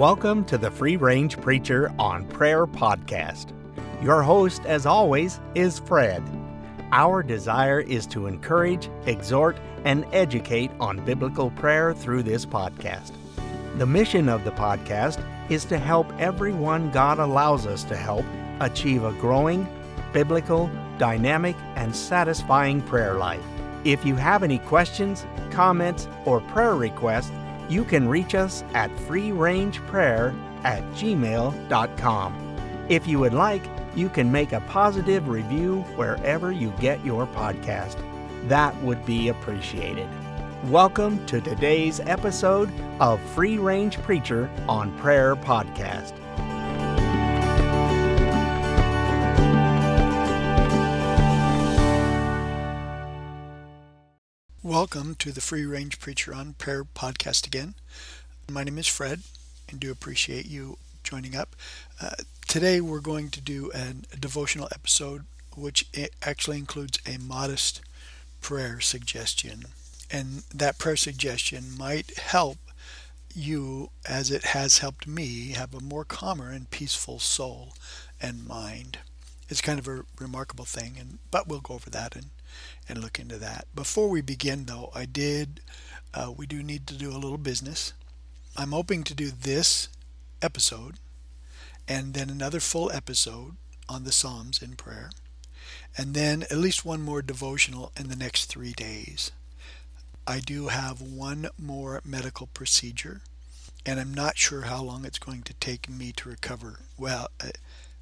Welcome to the Free Range Preacher on Prayer podcast. Your host, as always, is Fred. Our desire is to encourage, exhort, and educate on biblical prayer through this podcast. The mission of the podcast is to help everyone God allows us to help achieve a growing, biblical, dynamic, and satisfying prayer life. If you have any questions, comments, or prayer requests, you can reach us at freerangeprayer at gmail.com. If you would like, you can make a positive review wherever you get your podcast. That would be appreciated. Welcome to today's episode of Free Range Preacher on Prayer Podcast. Welcome to the Free Range Preacher on Prayer podcast again. My name is Fred and do appreciate you joining up. Uh, today we're going to do an, a devotional episode which actually includes a modest prayer suggestion. And that prayer suggestion might help you, as it has helped me, have a more calmer and peaceful soul and mind. It's kind of a remarkable thing, and but we'll go over that and and look into that. Before we begin, though, I did, uh, we do need to do a little business. I'm hoping to do this episode and then another full episode on the Psalms in prayer, and then at least one more devotional in the next three days. I do have one more medical procedure, and I'm not sure how long it's going to take me to recover. Well, uh,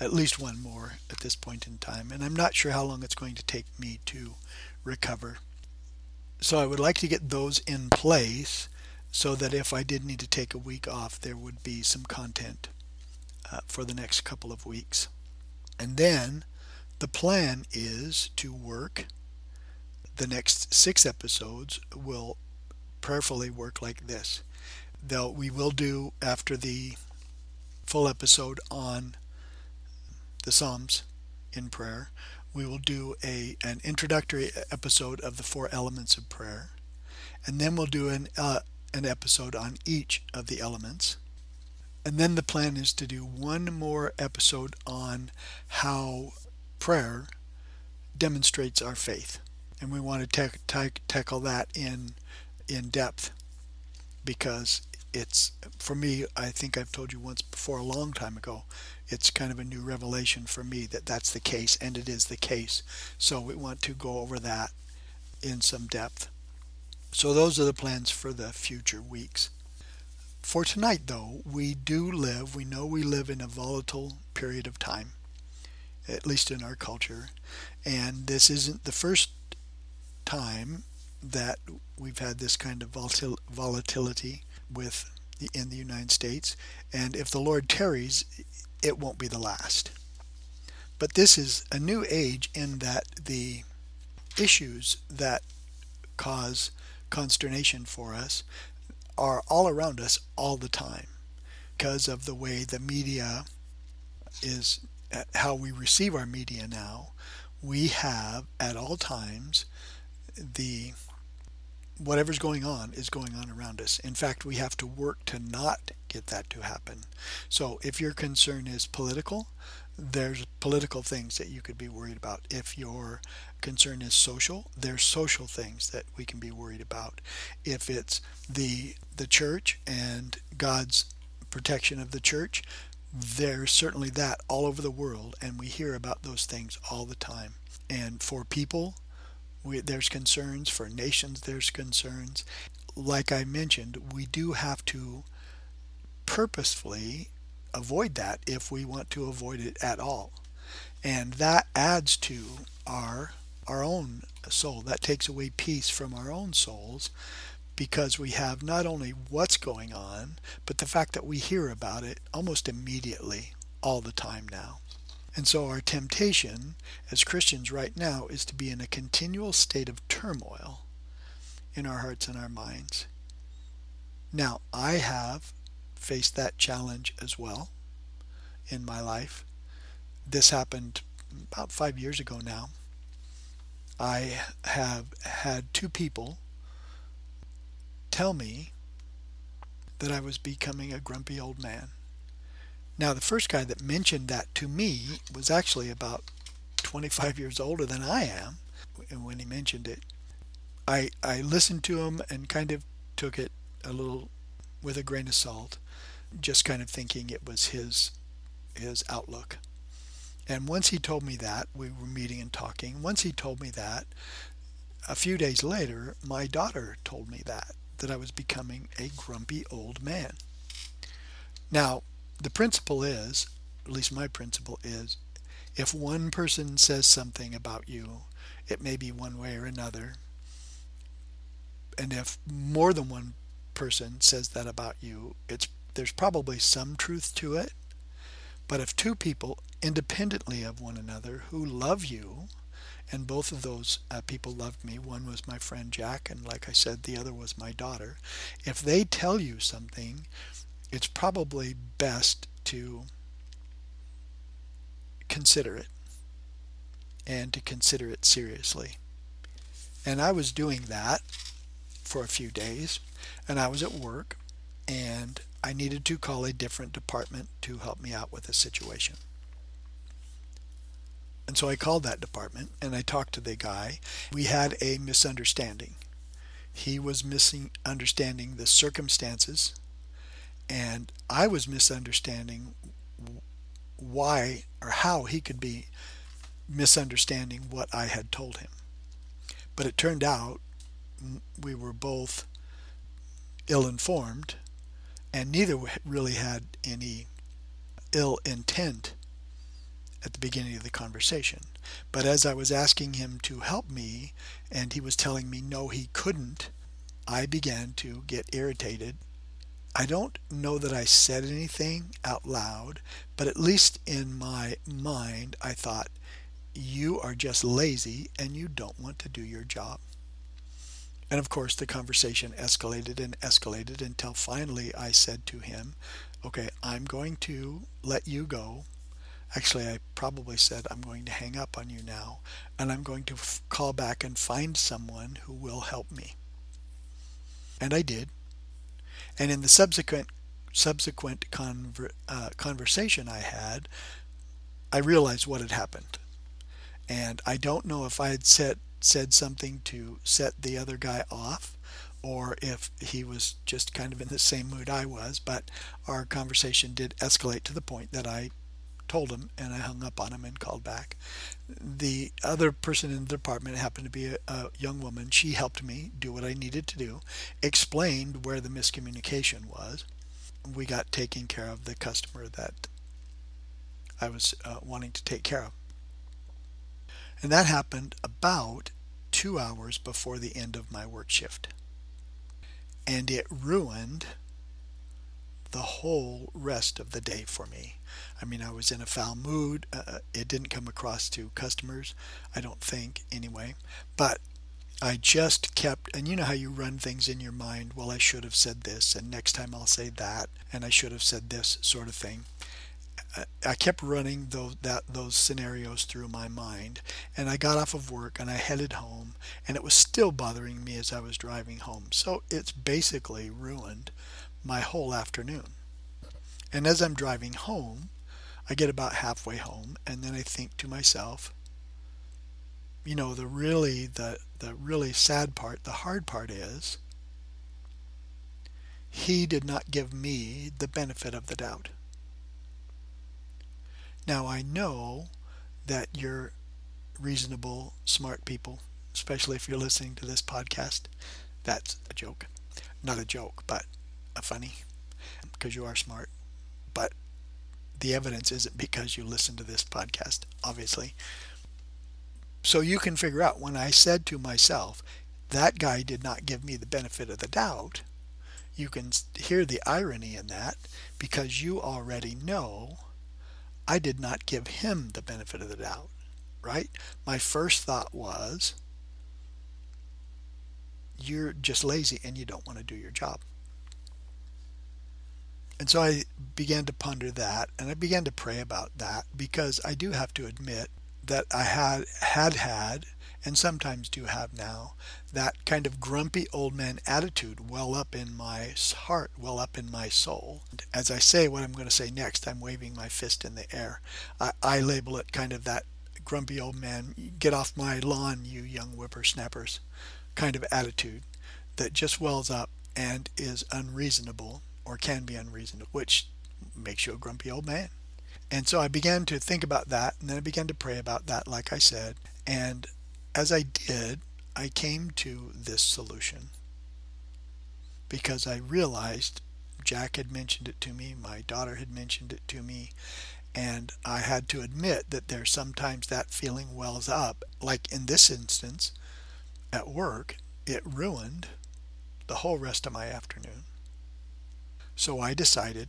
at least one more at this point in time, and I'm not sure how long it's going to take me to recover. So I would like to get those in place so that if I did need to take a week off, there would be some content uh, for the next couple of weeks. And then the plan is to work. The next six episodes will prayerfully work like this. They'll, we will do after the full episode on the Psalms in prayer. We will do a an introductory episode of the four elements of prayer, and then we'll do an uh, an episode on each of the elements. And then the plan is to do one more episode on how prayer demonstrates our faith, and we want to tackle that in in depth because it's for me i think i've told you once before a long time ago it's kind of a new revelation for me that that's the case and it is the case. So we want to go over that in some depth. So those are the plans for the future weeks. For tonight though we do live we know we live in a volatile period of time at least in our culture and this isn't the first time that we've had this kind of volatility with in the United States, and if the Lord tarries, it won't be the last. But this is a new age in that the issues that cause consternation for us are all around us all the time because of the way the media is uh, how we receive our media now we have at all times the whatever's going on is going on around us. In fact, we have to work to not get that to happen. So if your concern is political, there's political things that you could be worried about. If your concern is social, there's social things that we can be worried about. If it's the the church and God's protection of the church, there's certainly that all over the world and we hear about those things all the time. And for people we, there's concerns for nations, there's concerns. Like I mentioned, we do have to purposefully avoid that if we want to avoid it at all. And that adds to our our own soul. That takes away peace from our own souls because we have not only what's going on, but the fact that we hear about it almost immediately all the time now. And so our temptation as Christians right now is to be in a continual state of turmoil in our hearts and our minds. Now, I have faced that challenge as well in my life. This happened about five years ago now. I have had two people tell me that I was becoming a grumpy old man. Now, the first guy that mentioned that to me was actually about 25 years older than I am And when he mentioned it. I, I listened to him and kind of took it a little with a grain of salt, just kind of thinking it was his his outlook. And once he told me that, we were meeting and talking. Once he told me that, a few days later, my daughter told me that, that I was becoming a grumpy old man. Now, the principle is, at least my principle is, if one person says something about you, it may be one way or another. And if more than one person says that about you, it's there's probably some truth to it. But if two people independently of one another who love you, and both of those uh, people loved me, one was my friend Jack, and like I said, the other was my daughter, if they tell you something, it's probably best to consider it and to consider it seriously. And I was doing that for a few days, and I was at work, and I needed to call a different department to help me out with a situation. And so I called that department and I talked to the guy. We had a misunderstanding. He was misunderstanding the circumstances, and I was misunderstanding why or how he could be misunderstanding what I had told him. But it turned out we were both ill informed and neither really had any ill intent at the beginning of the conversation. But as I was asking him to help me and he was telling me no, he couldn't, I began to get irritated. I don't know that I said anything out loud, but at least in my mind, I thought, you are just lazy and you don't want to do your job. And of course, the conversation escalated and escalated until finally I said to him, Okay, I'm going to let you go. Actually, I probably said, I'm going to hang up on you now, and I'm going to f- call back and find someone who will help me. And I did. And in the subsequent subsequent conver- uh, conversation I had, I realized what had happened. And I don't know if I had said said something to set the other guy off or if he was just kind of in the same mood I was, but our conversation did escalate to the point that I told him and I hung up on him and called back. The other person in the department happened to be a, a young woman. She helped me do what I needed to do, explained where the miscommunication was. We got taken care of the customer that I was uh, wanting to take care of. And that happened about two hours before the end of my work shift. And it ruined the whole rest of the day for me. I mean, I was in a foul mood. Uh, uh, it didn't come across to customers, I don't think, anyway. But I just kept, and you know how you run things in your mind. Well, I should have said this, and next time I'll say that, and I should have said this sort of thing. I kept running those that those scenarios through my mind, and I got off of work and I headed home, and it was still bothering me as I was driving home. So it's basically ruined my whole afternoon. And as I'm driving home, I get about halfway home, and then I think to myself, you know, the really the the really sad part, the hard part is he did not give me the benefit of the doubt. Now I know that you're reasonable, smart people, especially if you're listening to this podcast. That's a joke. Not a joke, but a funny, because you are smart. But the evidence isn't because you listen to this podcast, obviously. So you can figure out when I said to myself, that guy did not give me the benefit of the doubt, you can hear the irony in that because you already know I did not give him the benefit of the doubt, right? My first thought was, you're just lazy and you don't want to do your job. And so I began to ponder that and I began to pray about that because I do have to admit that I had had had and sometimes do have now, that kind of grumpy old man attitude well up in my heart, well up in my soul. As I say what I'm going to say next, I'm waving my fist in the air. I, I label it kind of that grumpy old man, get off my lawn, you young whippersnappers kind of attitude that just wells up and is unreasonable or can be unreasonable, which makes you a grumpy old man. And so I began to think about that, and then I began to pray about that, like I said. And as I did, I came to this solution because I realized Jack had mentioned it to me, my daughter had mentioned it to me, and I had to admit that there's sometimes that feeling wells up. Like in this instance, at work, it ruined the whole rest of my afternoon. So I decided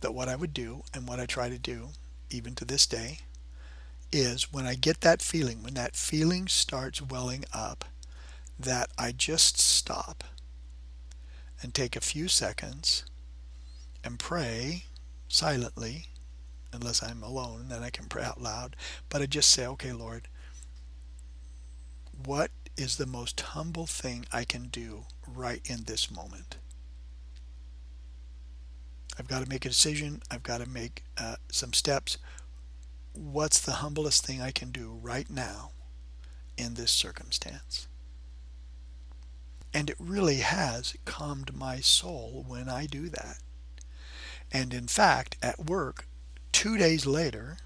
that what I would do and what I try to do, even to this day, is when I get that feeling, when that feeling starts welling up, that I just stop and take a few seconds and pray silently, unless I'm alone, then I can pray out loud. But I just say, okay, Lord, what is the most humble thing I can do right in this moment? I've got to make a decision. I've got to make uh, some steps. What's the humblest thing I can do right now in this circumstance? And it really has calmed my soul when I do that. And in fact, at work, two days later,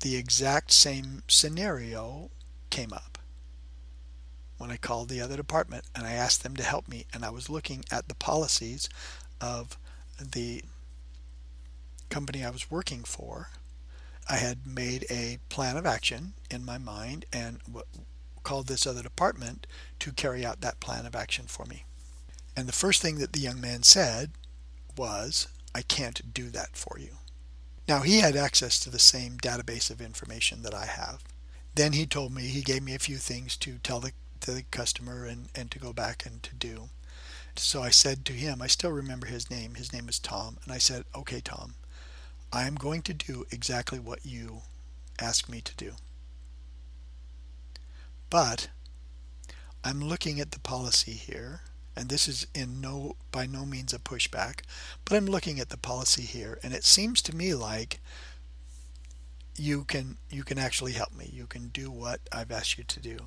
the exact same scenario came up when I called the other department and I asked them to help me. And I was looking at the policies of the company I was working for, I had made a plan of action in my mind and called this other department to carry out that plan of action for me. And the first thing that the young man said was, I can't do that for you. Now, he had access to the same database of information that I have. Then he told me, he gave me a few things to tell the, to the customer and, and to go back and to do. So I said to him, I still remember his name. His name is Tom. And I said, okay, Tom, I am going to do exactly what you asked me to do. But I'm looking at the policy here, and this is in no by no means a pushback, but I'm looking at the policy here, and it seems to me like you can you can actually help me. You can do what I've asked you to do.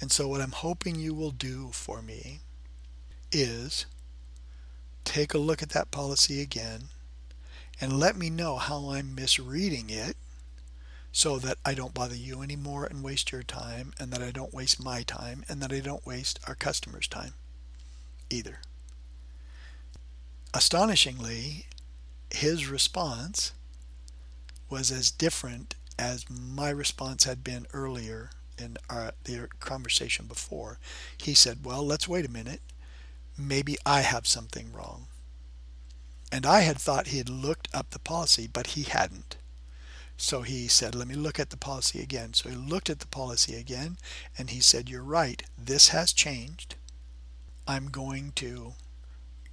And so what I'm hoping you will do for me is take a look at that policy again and let me know how I'm misreading it so that I don't bother you anymore and waste your time and that I don't waste my time and that I don't waste our customers' time either. Astonishingly, his response was as different as my response had been earlier in our, the conversation before. He said, Well, let's wait a minute maybe I have something wrong. And I had thought he had looked up the policy, but he hadn't. So he said, Let me look at the policy again. So he looked at the policy again and he said, You're right, this has changed. I'm going to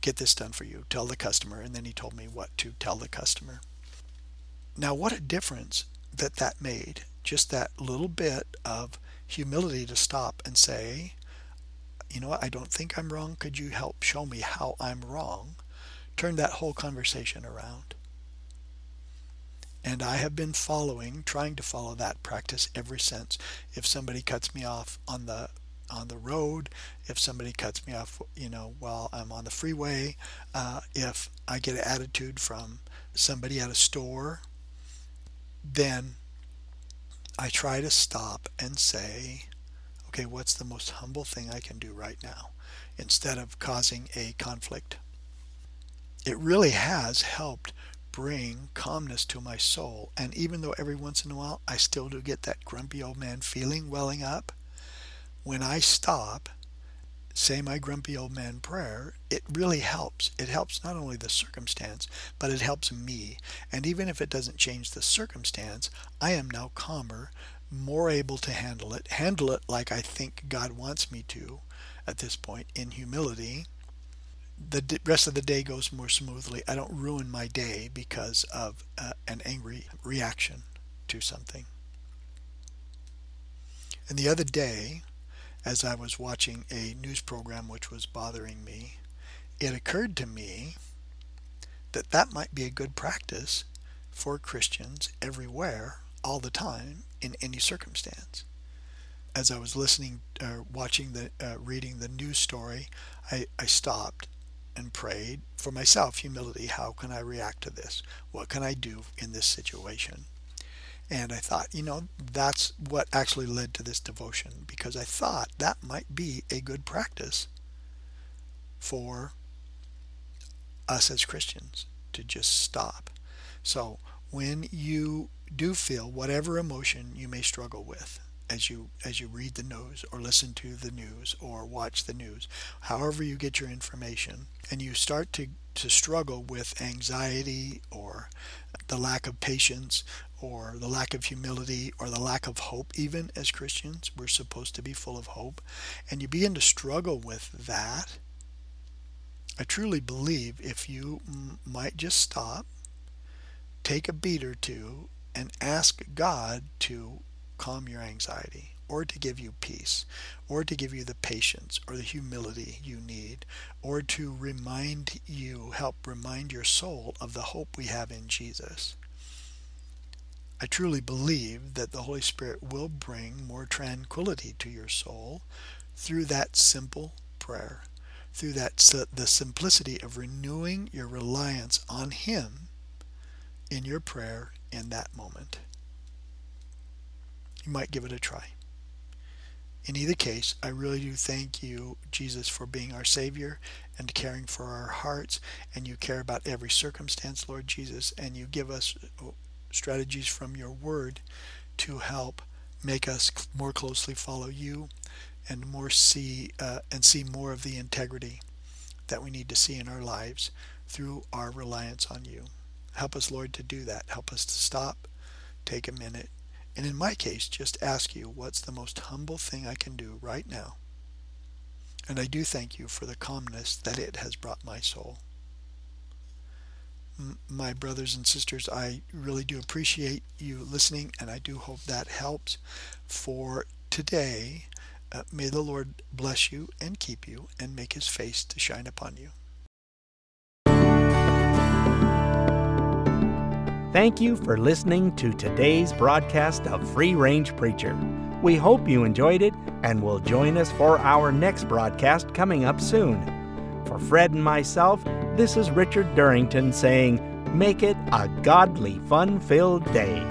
get this done for you. Tell the customer. And then he told me what to tell the customer. Now, what a difference that that made. Just that little bit of humility to stop and say, you know what, I don't think I'm wrong. Could you help show me how I'm wrong? Turn that whole conversation around. And I have been following, trying to follow that practice ever since. If somebody cuts me off on the on the road, if somebody cuts me off, you know, while I'm on the freeway, uh, if I get an attitude from somebody at a store, then I try to stop and say, okay, what's the most humble thing I can do right now instead of causing a conflict? It really has helped bring calmness to my soul. And even though every once in a while I still do get that grumpy old man feeling welling up, when I stop, say my grumpy old man prayer, it really helps. It helps not only the circumstance, but it helps me. And even if it doesn't change the circumstance, I am now calmer more able to handle it, handle it like I think God wants me to at this point in humility. The rest of the day goes more smoothly. I don't ruin my day because of uh, an angry reaction to something. And the other day, as I was watching a news program which was bothering me, it occurred to me that that might be a good practice for Christians everywhere, all the time, in any circumstance. As I was listening, uh, watching the, uh, reading the news story, I, I stopped and prayed for myself humility. How can I react to this? What can I do in this situation? And I thought, you know, that's what actually led to this devotion because I thought that might be a good practice for us as Christians to just stop. So when you do feel whatever emotion you may struggle with as you as you read the news or listen to the news or watch the news, however you get your information, and you start to, to struggle with anxiety or the lack of patience or the lack of humility or the lack of hope, even as Christians, we're supposed to be full of hope, and you begin to struggle with that, I truly believe if you m- might just stop, take a beat or two, and ask God to calm your anxiety or to give you peace or to give you the patience or the humility you need or to remind you, help remind your soul of the hope we have in Jesus. I truly believe that the Holy Spirit will bring more tranquility to your soul through that simple prayer through that the simplicity of renewing your reliance on Him in your prayer in that moment. You might give it a try. In either case, I really do thank you, Jesus, for being our Savior and caring for our hearts, and you care about every circumstance, Lord Jesus, and you give us oh, strategies from your Word to help make us more closely follow you and more see uh, and see more of the integrity that we need to see in our lives through our reliance on you. Help us, Lord, to do that. Help us to stop, take a minute, and in my case, just ask you, what's the most humble thing I can do right now? And I do thank you for the calmness that it has brought my soul. M- my brothers and sisters, I really do appreciate you listening, and I do hope that helps for today. Uh, may the Lord bless you and keep you and make his face to shine upon you. Thank you for listening to today's broadcast of Free Range Preacher. We hope you enjoyed it and will join us for our next broadcast coming up soon. For Fred and myself, this is Richard Durrington saying, Make it a godly, fun filled day.